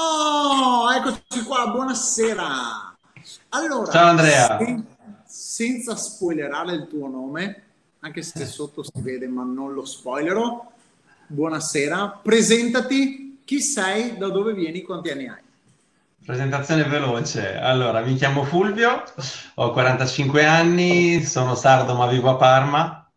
Oh, eccoci qua, buonasera. Allora, Ciao Andrea. sen- senza spoilerare il tuo nome, anche se sotto si vede, ma non lo spoilerò. Buonasera, presentati, chi sei, da dove vieni, quanti anni hai? Presentazione veloce. Allora, mi chiamo Fulvio, ho 45 anni, sono sardo ma vivo a Parma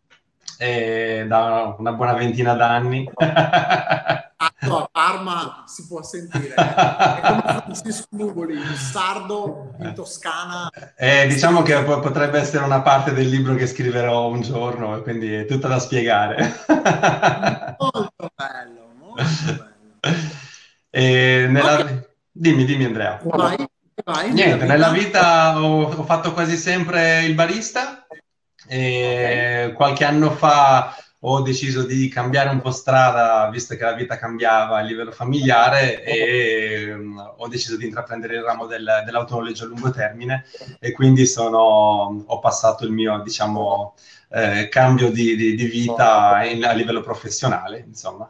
da una buona ventina d'anni. No, a Parma si può sentire, eh. è come Francisco Nuvoli, un sardo in Toscana. E diciamo che po- potrebbe essere una parte del libro che scriverò un giorno, e quindi è tutta da spiegare. Molto bello, molto bello. Nella- Ok. Dimmi, dimmi Andrea. Vai, vai. Niente, nella vita ho, ho fatto quasi sempre il barista e qualche anno fa ho deciso di cambiare un po' strada, visto che la vita cambiava a livello familiare e mm, ho deciso di intraprendere il ramo del- dell'autonoleggio a lungo termine e quindi sono, ho passato il mio, diciamo, eh, cambio di, di- di vita in- a livello professionale, insomma.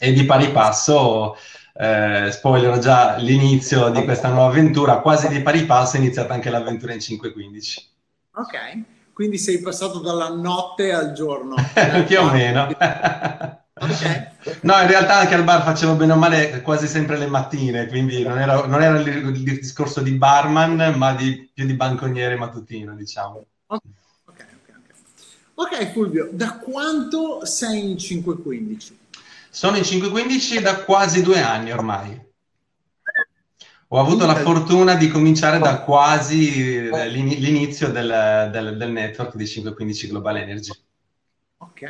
E di pari passo eh, spoilerò già l'inizio di questa nuova avventura, quasi di pari passo è iniziata anche l'avventura in 515. Ok, quindi sei passato dalla notte al giorno. Più o meno. No, in realtà anche al bar facevo bene o male quasi sempre le mattine, quindi non era, non era il, il discorso di barman, ma di, più di banconiere mattutino, diciamo. Ok, ok, ok. Ok, Fulvio, da quanto sei in 515? Sono in 515 da quasi due anni ormai. Ho avuto la fortuna di cominciare da quasi eh, l'ini- l'inizio del, del- del network di 515 Global Energy. Ok,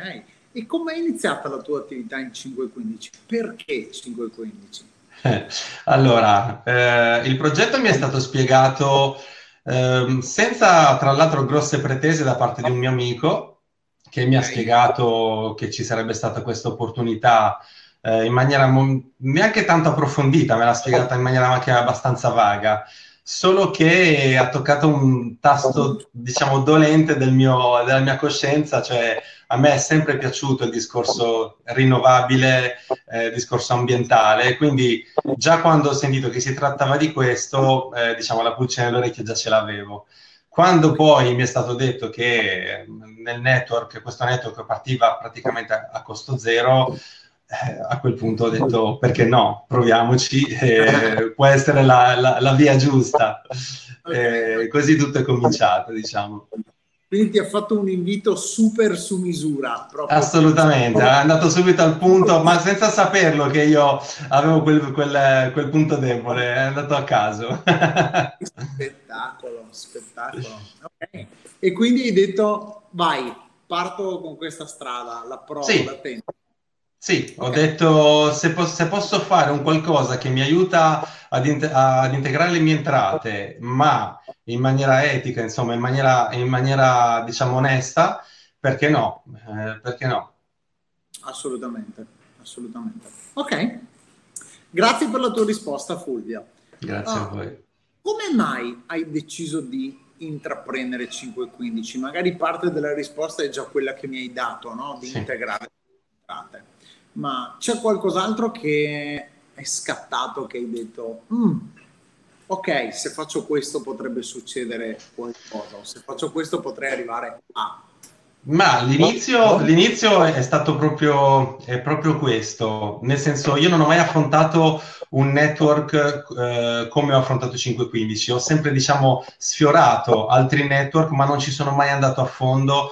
e come è iniziata la tua attività in 515? Perché 515? Allora, eh, il progetto mi è stato spiegato ehm, senza, tra l'altro, grosse pretese da parte di un mio amico che mi ha spiegato che ci sarebbe stata questa opportunità eh, in maniera mo- neanche tanto approfondita, me l'ha spiegata in maniera anche abbastanza vaga, solo che ha toccato un tasto, diciamo, dolente del mio- della mia coscienza, cioè a me è sempre piaciuto il discorso rinnovabile, eh, il discorso ambientale, quindi già quando ho sentito che si trattava di questo, eh, diciamo, la pulce nell'orecchio già ce l'avevo. Quando poi mi è stato detto che mh, nel network, questo network partiva praticamente a, costo zero, a quel punto ho detto perché no, proviamoci, eh, può essere la, la- la via giusta. Eh, così tutto è cominciato, diciamo. Quindi ti ha fatto un invito super su misura. Proprio. Assolutamente, è andato subito al punto, ma senza saperlo che io avevo quel, quel- quel punto debole, è andato a caso. Spettacolo, spettacolo. Ok. E quindi hai detto, vai, parto con questa strada, la provo, Sì. la tento. Sì, ho Ok. detto se, pos- se posso fare un qualcosa che mi aiuta ad, inte- ad integrare le mie entrate, ma in maniera etica, insomma, in maniera, in maniera diciamo onesta, perché no? Eh, perché no? Assolutamente, assolutamente. Ok, grazie per la tua risposta Fulvia. Grazie a Ah. voi. Come mai hai deciso di intraprendere 515? Magari parte della risposta è già quella che mi hai dato, no? Di Sì. integrare entrate. Ma c'è qualcos'altro che è scattato che hai detto, "Mm, ok, se faccio questo potrebbe succedere qualcosa, o se faccio questo potrei arrivare a... Ma l'inizio, l'inizio è stato proprio, è proprio questo, nel senso io non ho mai affrontato un network eh, come ho affrontato 515, ho sempre diciamo sfiorato altri network ma non ci sono mai andato a fondo.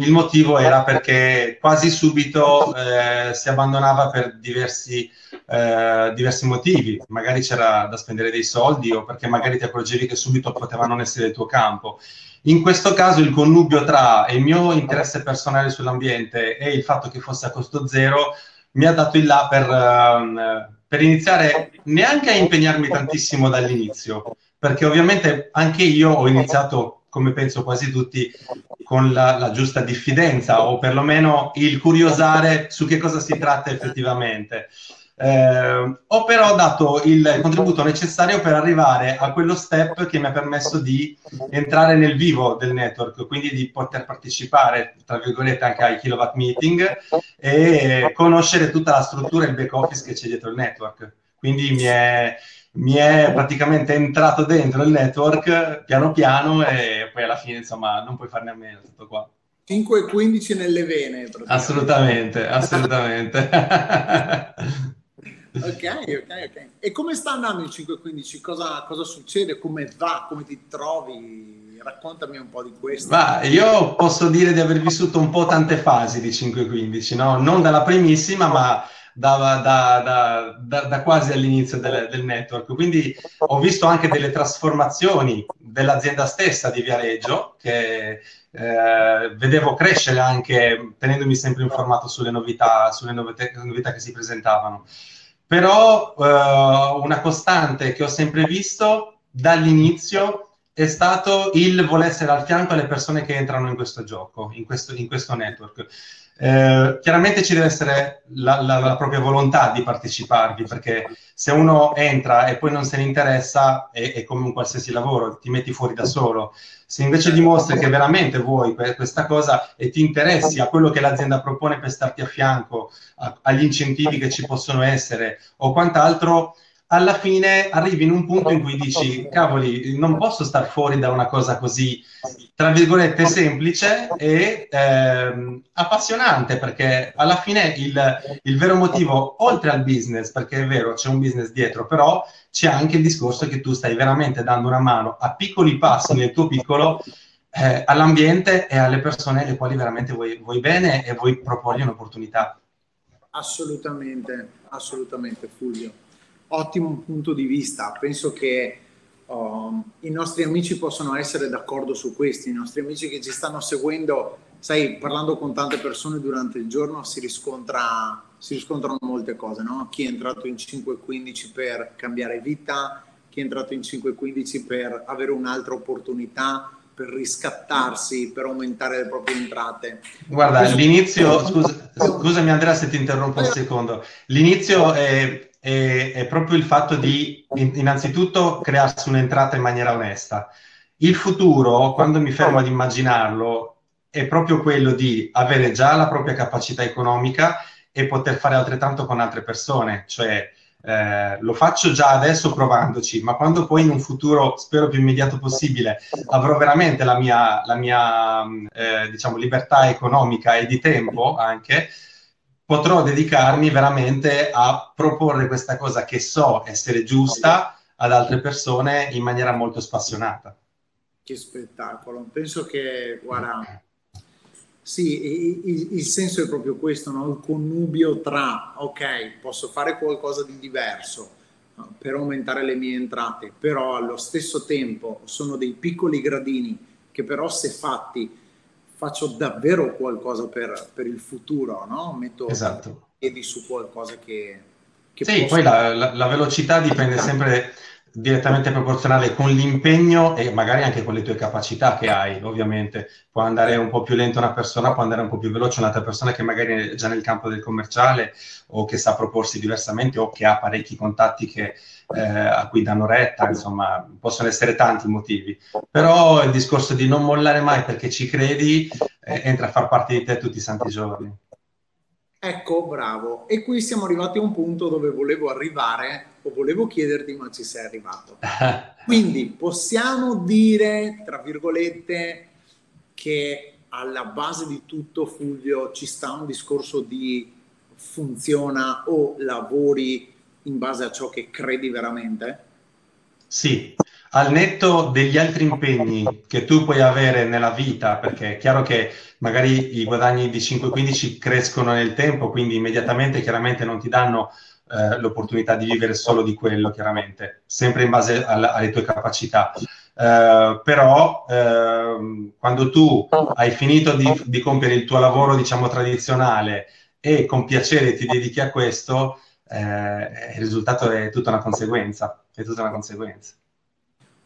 Il motivo era perché quasi subito eh, si abbandonava per diversi, eh, diversi motivi, magari c'era da spendere dei soldi o perché magari ti accorgevi che subito poteva non essere il tuo campo. In questo caso il connubio tra il mio interesse personale sull'ambiente e il fatto che fosse a costo zero mi ha dato il là per, ehm, per iniziare neanche a impegnarmi tantissimo dall'inizio, perché ovviamente anche io ho iniziato, come penso quasi tutti, con la, la giusta diffidenza o perlomeno il curiosare su che cosa si tratta effettivamente. Eh, ho però dato il contributo necessario per arrivare a quello step che mi ha permesso di entrare nel vivo del network, quindi di poter partecipare, tra virgolette, anche ai kilowatt meeting e conoscere tutta la struttura e il back office che c'è dietro il network. quindi mi è, mi è praticamente entrato dentro il network piano piano e poi alla fine insomma non puoi farne a meno tutto qua. 5 e 15 nelle vene. Assolutamente, assolutamente. ok, ok, ok. E come sta andando il 5 e 15? Cosa, cosa succede? Come va? Come ti trovi? Raccontami un po' di questo. Ma io posso dire di aver vissuto un po' tante fasi di 5 e 15, no? Non dalla primissima, ma da, da, da, da, quasi all'inizio del, del, network. Quindi ho visto anche delle trasformazioni dell'azienda stessa di Viareggio, che eh, vedevo crescere anche tenendomi sempre informato sulle novità, sulle novità, novità che si presentavano. Però eh, una costante che ho sempre visto dall'inizio è stato il voler essere al fianco alle persone che entrano in questo gioco, in questo, in questo network. Eh, chiaramente ci deve essere la, la, la, propria volontà di parteciparvi, perché se uno entra e poi non se ne interessa, è, è, come un qualsiasi lavoro, ti metti fuori da solo. Se invece dimostri che veramente vuoi questa cosa e ti interessi a quello che l'azienda propone per starti a fianco, a, agli incentivi che ci possono essere o quant'altro, alla fine arrivi in un punto in cui dici, cavoli, non posso star fuori da una cosa così, tra virgolette, semplice e ehm, appassionante, perché alla fine il, il, vero motivo, oltre al business, perché è vero, c'è un business dietro, però c'è anche il discorso che tu stai veramente dando una mano a piccoli passi nel tuo piccolo eh, all'ambiente e alle persone alle quali veramente vuoi, vuoi bene e vuoi proporgli un'opportunità. Assolutamente, assolutamente Fulvio ottimo punto di vista. Penso che uh, i nostri amici possono essere d'accordo su questo, i nostri amici che ci stanno seguendo, sai, parlando con tante persone durante il giorno si, riscontra, si riscontrano molte cose, no? Chi è entrato in 5.15 per cambiare vita, chi è entrato in 5.15 per avere un'altra opportunità, per riscattarsi, per aumentare le proprie entrate. Guarda, l'inizio, scusa, scusami Andrea se ti interrompo un secondo, l'inizio è è, è proprio il fatto di innanzitutto crearsi un'entrata in maniera onesta. Il futuro, quando mi fermo ad immaginarlo, è proprio quello di avere già la propria capacità economica e poter fare altrettanto con altre persone, cioè eh, lo faccio già adesso provandoci, ma quando poi in un futuro, spero più immediato possibile, avrò veramente la mia, la mia eh, diciamo, libertà economica e di tempo anche, potrò dedicarmi veramente a proporre questa cosa che so essere giusta ad altre persone in maniera molto spassionata. Che spettacolo. Penso che, guarda, sì, il, il senso è proprio questo, no? il connubio tra, ok, posso fare qualcosa di diverso per aumentare le mie entrate, però allo stesso tempo sono dei piccoli gradini che però se fatti faccio davvero qualcosa per, per il futuro, no? Metto esatto. piedi su qualcosa che... che sì, posso... poi la, la, la, velocità dipende sempre direttamente proporzionale con l'impegno e magari anche con le tue capacità che hai, ovviamente. Può andare un po' più lento una persona, può andare un po' più veloce un'altra persona che magari è già nel campo del commerciale o che sa proporsi diversamente o che ha parecchi contatti che, eh, a cui danno retta, insomma, possono essere tanti i motivi. Però il discorso di non mollare mai perché ci credi eh, entra a far parte di te tutti i santi giorni. Ecco, bravo. E qui siamo arrivati a un punto dove volevo arrivare o volevo chiederti, ma ci sei arrivato. Quindi possiamo dire, tra virgolette, che alla base di tutto, Fulvio, ci sta un discorso di funziona o lavori in base a ciò che credi veramente? Sì, al netto degli altri impegni che tu puoi avere nella vita, perché è chiaro che magari i guadagni di 5-15 crescono nel tempo, quindi immediatamente chiaramente non ti danno eh, l'opportunità di vivere solo di quello, chiaramente, sempre in base alla, alle tue capacità. Uh, però uh, quando tu hai finito di, di, compiere il tuo lavoro, diciamo, tradizionale e con piacere ti dedichi a questo, eh, il risultato è tutta una conseguenza. È tutta una conseguenza.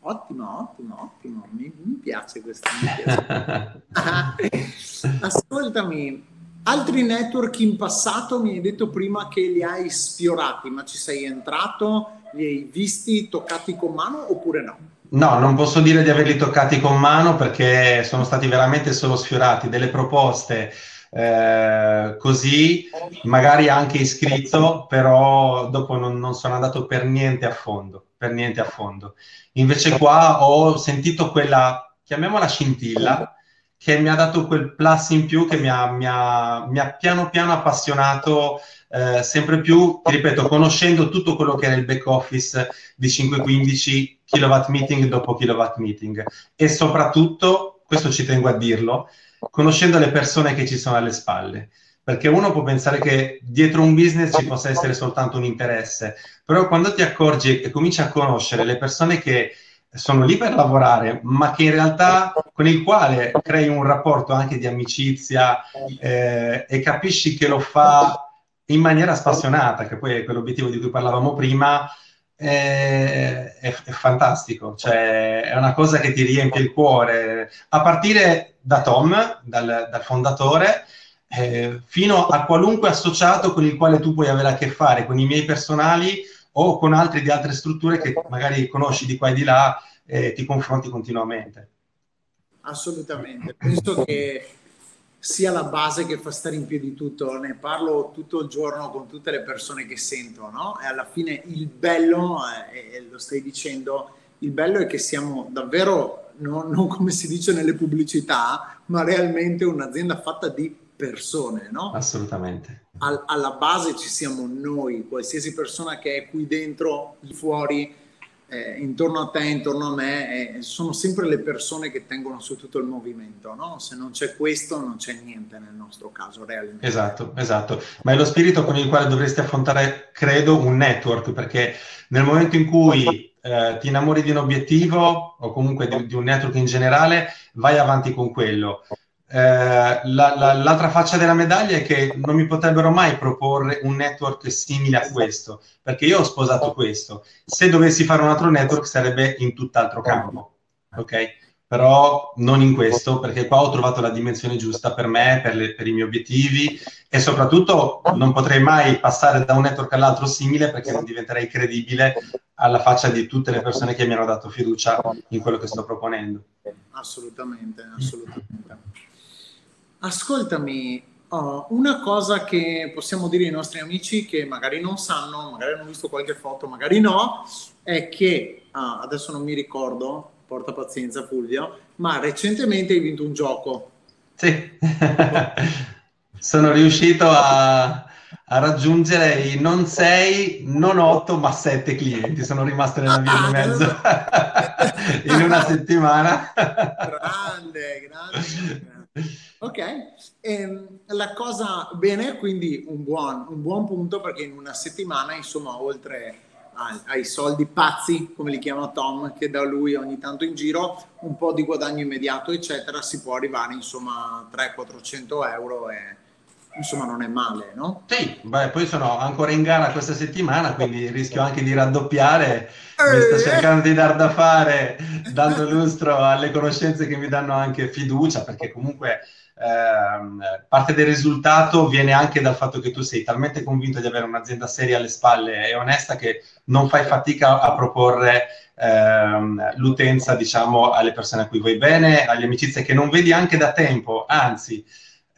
Ottimo, ottimo, ottimo. Mi, mi piace questo. Mi piace. Ascoltami, altri network in passato mi hai detto prima che li hai sfiorati, ma ci sei entrato, li hai visti, toccati con mano oppure no? No, non posso dire di averli toccati con mano perché sono stati veramente solo sfiorati delle proposte eh, così, magari anche iscritto, però dopo non, non, sono andato per niente a fondo, per niente a fondo. Invece qua ho sentito quella, chiamiamola scintilla, che mi ha dato quel plus in più che mi ha, mi ha, mi ha piano piano appassionato eh, sempre più, ti ripeto, conoscendo tutto quello che era il back office di 515 kilowatt meeting dopo kilowatt meeting e soprattutto, questo ci tengo a dirlo, conoscendo le persone che ci sono alle spalle. Perché uno può pensare che dietro un business ci possa essere soltanto un interesse, però quando ti accorgi e cominci a conoscere le persone che sono lì per lavorare, ma che in realtà con il quale crei un rapporto anche di amicizia eh, e capisci che lo fa in maniera spassionata, che poi è quell'obiettivo di cui parlavamo prima, è, è, è, fantastico, cioè è una cosa che ti riempie il cuore, a partire da Tom, dal, dal fondatore, eh, fino a qualunque associato con il quale tu puoi avere a che fare, con i miei personali o con altri di altre strutture che magari conosci di qua e di là e ti confronti continuamente. Assolutamente, penso che sia la base che fa stare in piedi tutto. Ne parlo tutto il giorno con tutte le persone che sento, no? E alla fine il bello, eh, e lo stai dicendo, il bello è che siamo davvero, no, non come si dice nelle pubblicità, ma realmente un'azienda fatta di persone, no? Assolutamente. All, alla base ci siamo noi, qualsiasi persona che è qui dentro, fuori, eh, intorno a te, intorno a me, eh, sono sempre le persone che tengono su tutto il movimento, no? Se non c'è questo, non c'è niente nel nostro caso, realmente. Esatto, esatto. Ma è lo spirito con il quale dovresti affrontare, credo, un network, perché nel momento in cui eh, ti innamori di un obiettivo o comunque di, di un network in generale, vai avanti con quello. Eh, la, la, l'altra faccia della medaglia è che non mi potrebbero mai proporre un network simile a questo, perché io ho sposato questo. Se dovessi fare un altro network sarebbe in tutt'altro campo, ok? Però non in questo, perché qua ho trovato la dimensione giusta per me, per, le, per i miei obiettivi e soprattutto non potrei mai passare da un network all'altro simile perché non diventerei credibile alla faccia di tutte le persone che mi hanno dato fiducia in quello che sto proponendo. Assolutamente, assolutamente. Ascoltami, oh, una cosa che possiamo dire ai nostri amici che magari non sanno, magari hanno visto qualche foto, magari no, è che, ah, adesso non mi ricordo, porta pazienza Fulvio, ma recentemente hai vinto un gioco. Sì, sono riuscito a, a raggiungere i non 6, non 8, ma 7 clienti. Sono rimasto nella via di mezzo in una settimana. grande, grande. Ok, ehm, la cosa bene, quindi un buon, un buon, punto perché in una settimana, insomma, oltre ai, ai, soldi pazzi, come li chiama Tom, che da lui ogni tanto in giro, un po' di guadagno immediato, eccetera, si può arrivare insomma a 300-400 euro e insomma non è male, no? Sì, beh, poi sono ancora in gara questa settimana, quindi rischio anche di raddoppiare. Mi sto eh. cercando di dar da fare, dando lustro alle conoscenze che mi danno anche fiducia, perché comunque ehm, parte del risultato viene anche dal fatto che tu sei talmente convinto di avere un'azienda seria alle spalle e onesta che non fai fatica a proporre ehm, l'utenza, diciamo, alle persone a cui vuoi bene, alle amicizie che non vedi anche da tempo, anzi,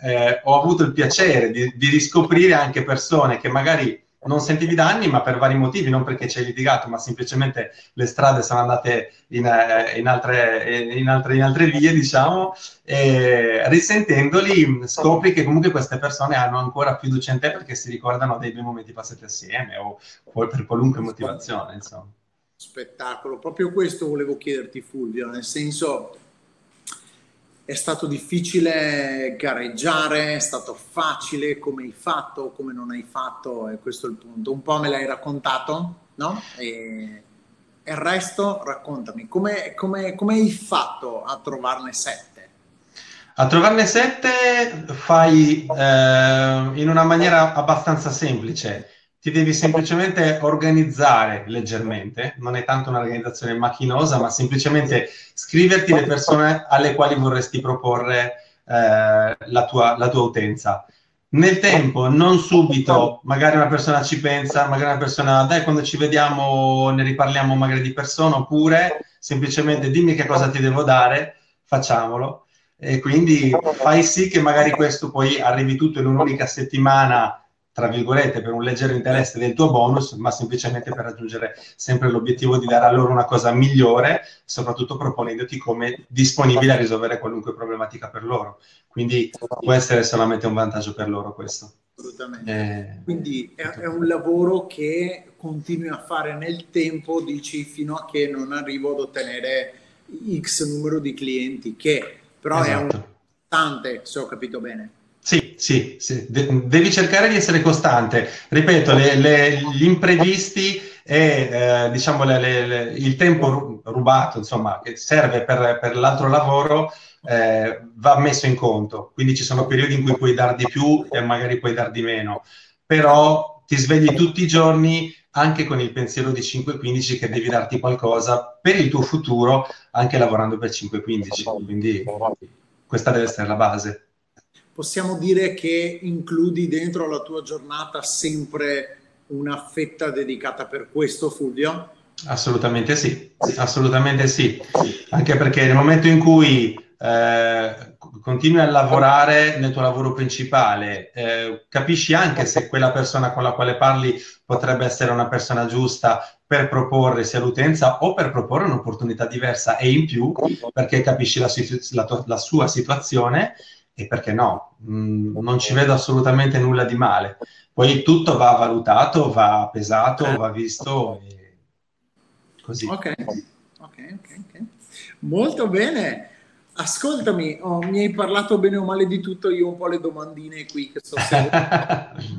eh, ho avuto il piacere di, di riscoprire anche persone che magari non sentivi da anni, ma per vari motivi, non perché ci hai litigato, ma semplicemente le strade sono andate in, eh, in, altre, in, altre, in altre, vie, diciamo, e risentendoli scopri che comunque queste persone hanno ancora fiducia in te perché si ricordano dei bei momenti passati assieme o, o per qualunque motivazione, insomma. Spettacolo, proprio questo volevo chiederti Fulvio, nel senso è stato difficile gareggiare, è stato facile come hai fatto, come non hai fatto, e questo è il punto. Un po' me l'hai raccontato, no? E, il resto raccontami, come, come, come hai fatto a trovarne sette? A trovarne sette fai eh, in una maniera abbastanza semplice ti devi semplicemente organizzare leggermente, non è tanto un'organizzazione macchinosa, ma semplicemente scriverti le persone alle quali vorresti proporre eh, la, tua, la tua utenza. Nel tempo, non subito, magari una persona ci pensa, magari una persona, dai, quando ci vediamo ne riparliamo magari di persona, oppure semplicemente dimmi che cosa ti devo dare, facciamolo. e quindi fai sì che magari questo poi arrivi tutto in un'unica settimana tra virgolette, per un leggero interesse del tuo bonus, ma semplicemente per raggiungere sempre l'obiettivo di dare a loro una cosa migliore, soprattutto proponendoti come disponibile a risolvere qualunque problematica per loro. Quindi può essere solamente un vantaggio per loro questo. Assolutamente. Eh... Quindi è, è, un lavoro che continui a fare nel tempo, dici, fino a che non arrivo ad ottenere X numero di clienti, che però esatto. è un esatto. costante, se ho capito bene. Sì, sì, sì. De- devi cercare di essere costante. Ripeto, le, le, gli imprevisti e eh, diciamo le, il tempo rubato, insomma, che serve per, per l'altro lavoro, eh, va messo in conto. Quindi ci sono periodi in cui puoi dar di più e magari puoi dar di meno, però ti svegli tutti i giorni anche con il pensiero di 5-15 che devi darti qualcosa per il tuo futuro, anche lavorando per 5-15. Quindi questa deve essere la base possiamo dire che includi dentro la tua giornata sempre una fetta dedicata per questo, Fulvio? Assolutamente sì, assolutamente sì, anche perché nel momento in cui eh, continui a lavorare nel tuo lavoro principale, eh, capisci anche se quella persona con la quale parli potrebbe essere una persona giusta per proporre sia l'utenza o per proporre un'opportunità diversa e in più perché capisci la, la, la sua situazione e perché no, mm, non ci vedo assolutamente nulla di male. Poi tutto va valutato, va pesato, va visto e così. Ok, ok, ok. okay. Molto bene. Ascoltami, oh, mi hai parlato bene o male di tutto, io ho un po' le domandine qui che sto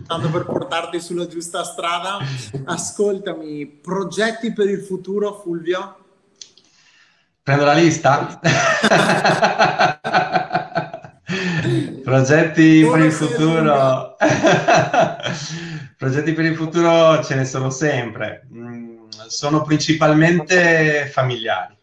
tanto per portarti sulla giusta strada. Ascoltami, progetti per il futuro, Fulvio? Prendo la lista? Progetti per il futuro. Progetti per il futuro ce ne sono sempre. Mm, sono principalmente familiari.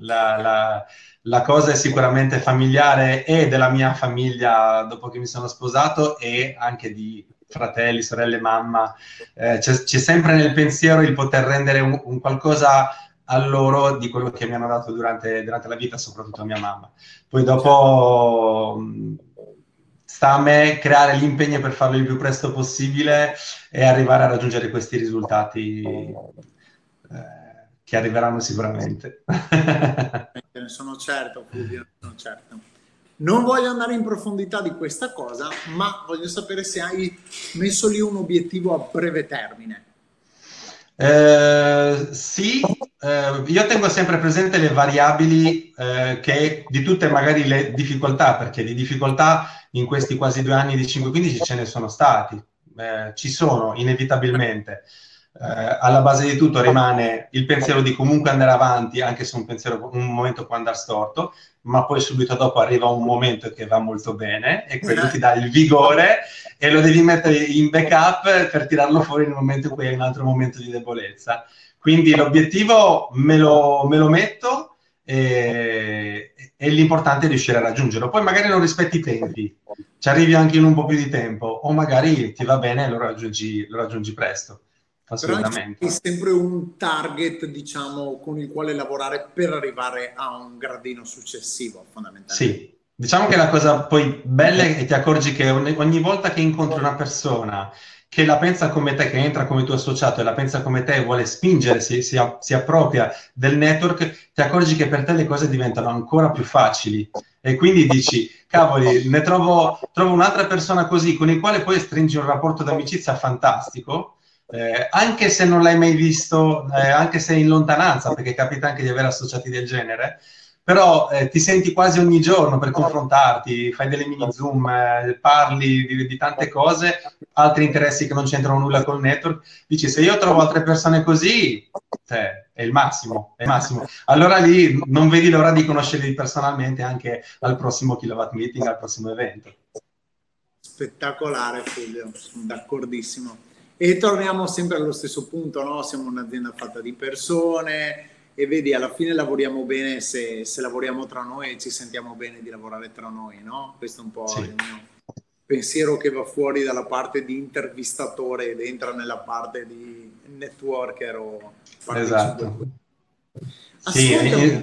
La, la, la, cosa è sicuramente familiare e della mia famiglia dopo che mi sono sposato e anche di fratelli, sorelle, mamma. Eh, c'è, c'è, sempre nel pensiero il poter rendere un, un qualcosa a loro di quello che mi hanno dato durante, durante la vita, soprattutto a mia mamma. Poi dopo sta a me creare l'impegno per farlo il più presto possibile e arrivare a raggiungere questi risultati eh, che arriveranno sicuramente. ne sono certo, Fulvio, sono certo. Non voglio andare in profondità di questa cosa, ma voglio sapere se hai messo lì un obiettivo a breve termine. Eh, sì, eh, io tengo sempre presente le variabili eh, che di tutte magari le difficoltà, perché di difficoltà in questi quasi due anni di 515 ce ne sono stati, eh, ci sono inevitabilmente. Eh, alla base di tutto rimane il pensiero di comunque andare avanti, anche se un, pensiero, un momento può andare storto, ma poi subito dopo arriva un momento che va molto bene e quello ti dà il vigore e lo devi mettere in backup per tirarlo fuori nel momento in cui hai un altro momento di debolezza. Quindi l'obiettivo me lo, me lo metto e, e, l'importante è riuscire a raggiungerlo. Poi magari non rispetti i tempi, ci arrivi anche in un po' più di tempo o magari ti va bene e lo raggiungi, lo raggiungi presto. Assolutamente. Però è sempre un target, diciamo, con il quale lavorare per arrivare a un gradino successivo, fondamentalmente. Sì, diciamo che la cosa poi bella è che ti accorgi che ogni, ogni volta che incontri una persona che la pensa come te, che entra come tuo associato e la pensa come te e vuole spingere, si, si, si, appropria del network, ti accorgi che per te le cose diventano ancora più facili. E quindi dici, cavoli, ne trovo, trovo un'altra persona così, con il quale poi stringi un rapporto d'amicizia fantastico, eh, anche se non l'hai mai visto, eh, anche se in lontananza, perché capita anche di avere associati del genere, però eh, ti senti quasi ogni giorno per confrontarti, fai delle mini zoom, eh, parli di, di, tante cose, altri interessi che non c'entrano nulla col network, dici se io trovo altre persone così, cioè, è il massimo, è il massimo. Allora lì non vedi l'ora di conoscerli personalmente anche al prossimo kilowatt meeting, al prossimo evento. Spettacolare Fulvio, sono d'accordissimo. E torniamo sempre allo stesso punto, no? Siamo un'azienda fatta di persone e vedi, alla fine lavoriamo bene se, se lavoriamo tra noi e ci sentiamo bene di lavorare tra noi, no? Questo è un po' sì. il mio pensiero che va fuori dalla parte di intervistatore ed entra nella parte di networker o esatto. Sì, io,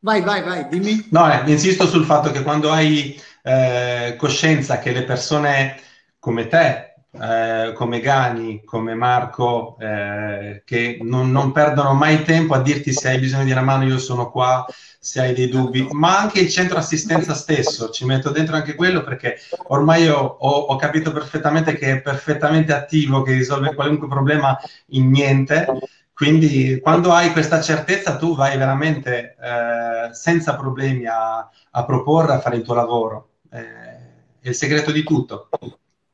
Vai, vai, vai, dimmi. No, eh, insisto sul fatto che quando hai eh, coscienza che le persone come te, eh, come Gani, come Marco, eh, che non, non, perdono mai tempo a dirti se hai bisogno di una mano, io sono qua, se hai dei dubbi, ma anche il centro assistenza stesso, ci metto dentro anche quello perché ormai ho, ho, capito perfettamente che è perfettamente attivo, che risolve qualunque problema in niente quindi quando hai questa certezza tu vai veramente eh, senza problemi a, a, proporre, a fare il tuo lavoro. Eh, è il segreto di tutto.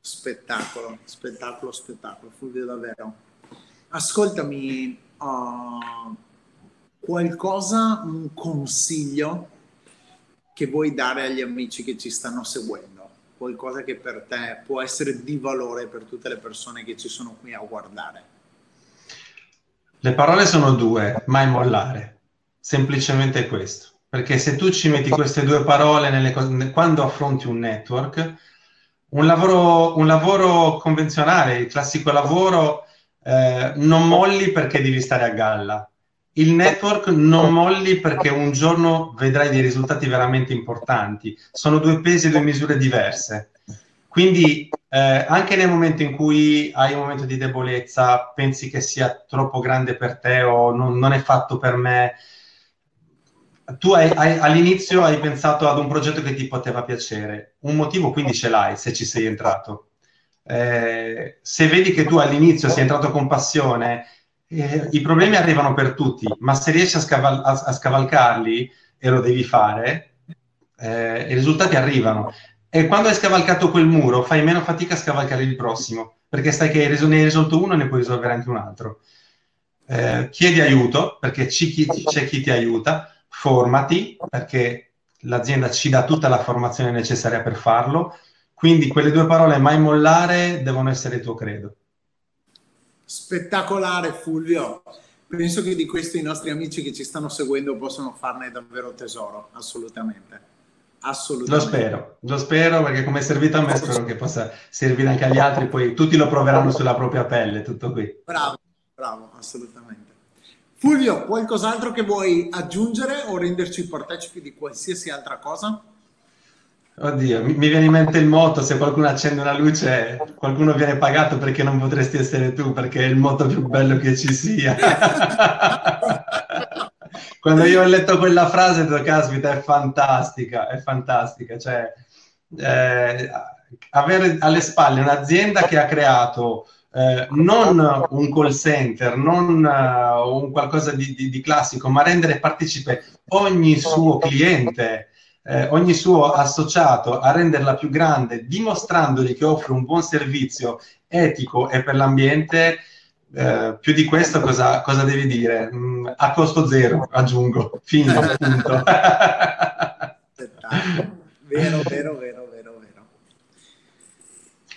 Spettacolo, spettacolo, spettacolo, Fulvio davvero. Ascoltami, uh, qualcosa, un consiglio che vuoi dare agli amici che ci stanno seguendo? Qualcosa che per te può essere di valore per tutte le persone che ci sono qui a guardare? Le parole sono due, mai mollare. Semplicemente questo. Perché se tu ci metti queste due parole nelle quando affronti un network, un lavoro, un lavoro convenzionale, il classico lavoro, eh, non molli perché devi stare a galla. Il network non molli perché un giorno vedrai dei risultati veramente importanti. Sono due pesi e due misure diverse. Quindi eh, anche nel momento in cui hai un momento di debolezza, pensi che sia troppo grande per te o non, non è fatto per me, tu hai, hai, all'inizio hai pensato ad un progetto che ti poteva piacere, un motivo quindi ce l'hai se ci sei entrato. Eh, se vedi che tu all'inizio sei entrato con passione, eh, i problemi arrivano per tutti, ma se riesci a, scaval- a, a scavalcarli e lo devi fare, eh, i risultati arrivano. E quando hai scavalcato quel muro, fai meno fatica a scavalcare il prossimo, perché sai che ne hai risolto uno e ne puoi risolvere anche un altro. Eh, chiedi aiuto, perché c'è chi ti aiuta, formati, perché l'azienda ci dà tutta la formazione necessaria per farlo. Quindi quelle due parole, mai mollare, devono essere il tuo credo. Spettacolare Fulvio. Penso che di questo i nostri amici che ci stanno seguendo possono farne davvero tesoro, assolutamente. Assolutamente. Lo spero, lo spero perché come è servito a me spero che possa servire anche agli altri, poi tutti lo proveranno sulla propria pelle, tutto qui. Bravo, bravo, assolutamente. Fulvio, qualcos'altro che vuoi aggiungere o renderci partecipi di qualsiasi altra cosa? Oddio, mi, mi viene in mente il moto, se qualcuno accende una luce, qualcuno viene pagato perché non potresti essere tu, perché è il moto più bello che ci sia. quando io ho letto quella frase, ho detto, caspita, è fantastica, è fantastica. Cioè, eh, avere alle spalle un'azienda che ha creato eh, non un call center, non uh, un qualcosa di, di, di, classico, ma rendere partecipe ogni suo cliente, eh, ogni suo associato, a renderla più grande, dimostrandogli che offre un buon servizio etico e per l'ambiente, eh, più di questo cosa, cosa devi dire? Mm, a costo zero, aggiungo, fine, punto. vero, vero, vero, vero, vero.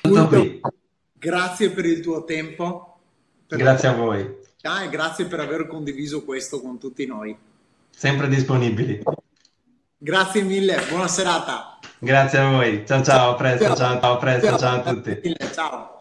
Punto, grazie per il tuo tempo. grazie a voi. Ah, e grazie per aver condiviso questo con tutti noi. Sempre disponibili. Grazie mille, buona serata. Grazie a voi. Ciao ciao, a presto, ciao, ciao, a presto, ciao a tutti. Ciao.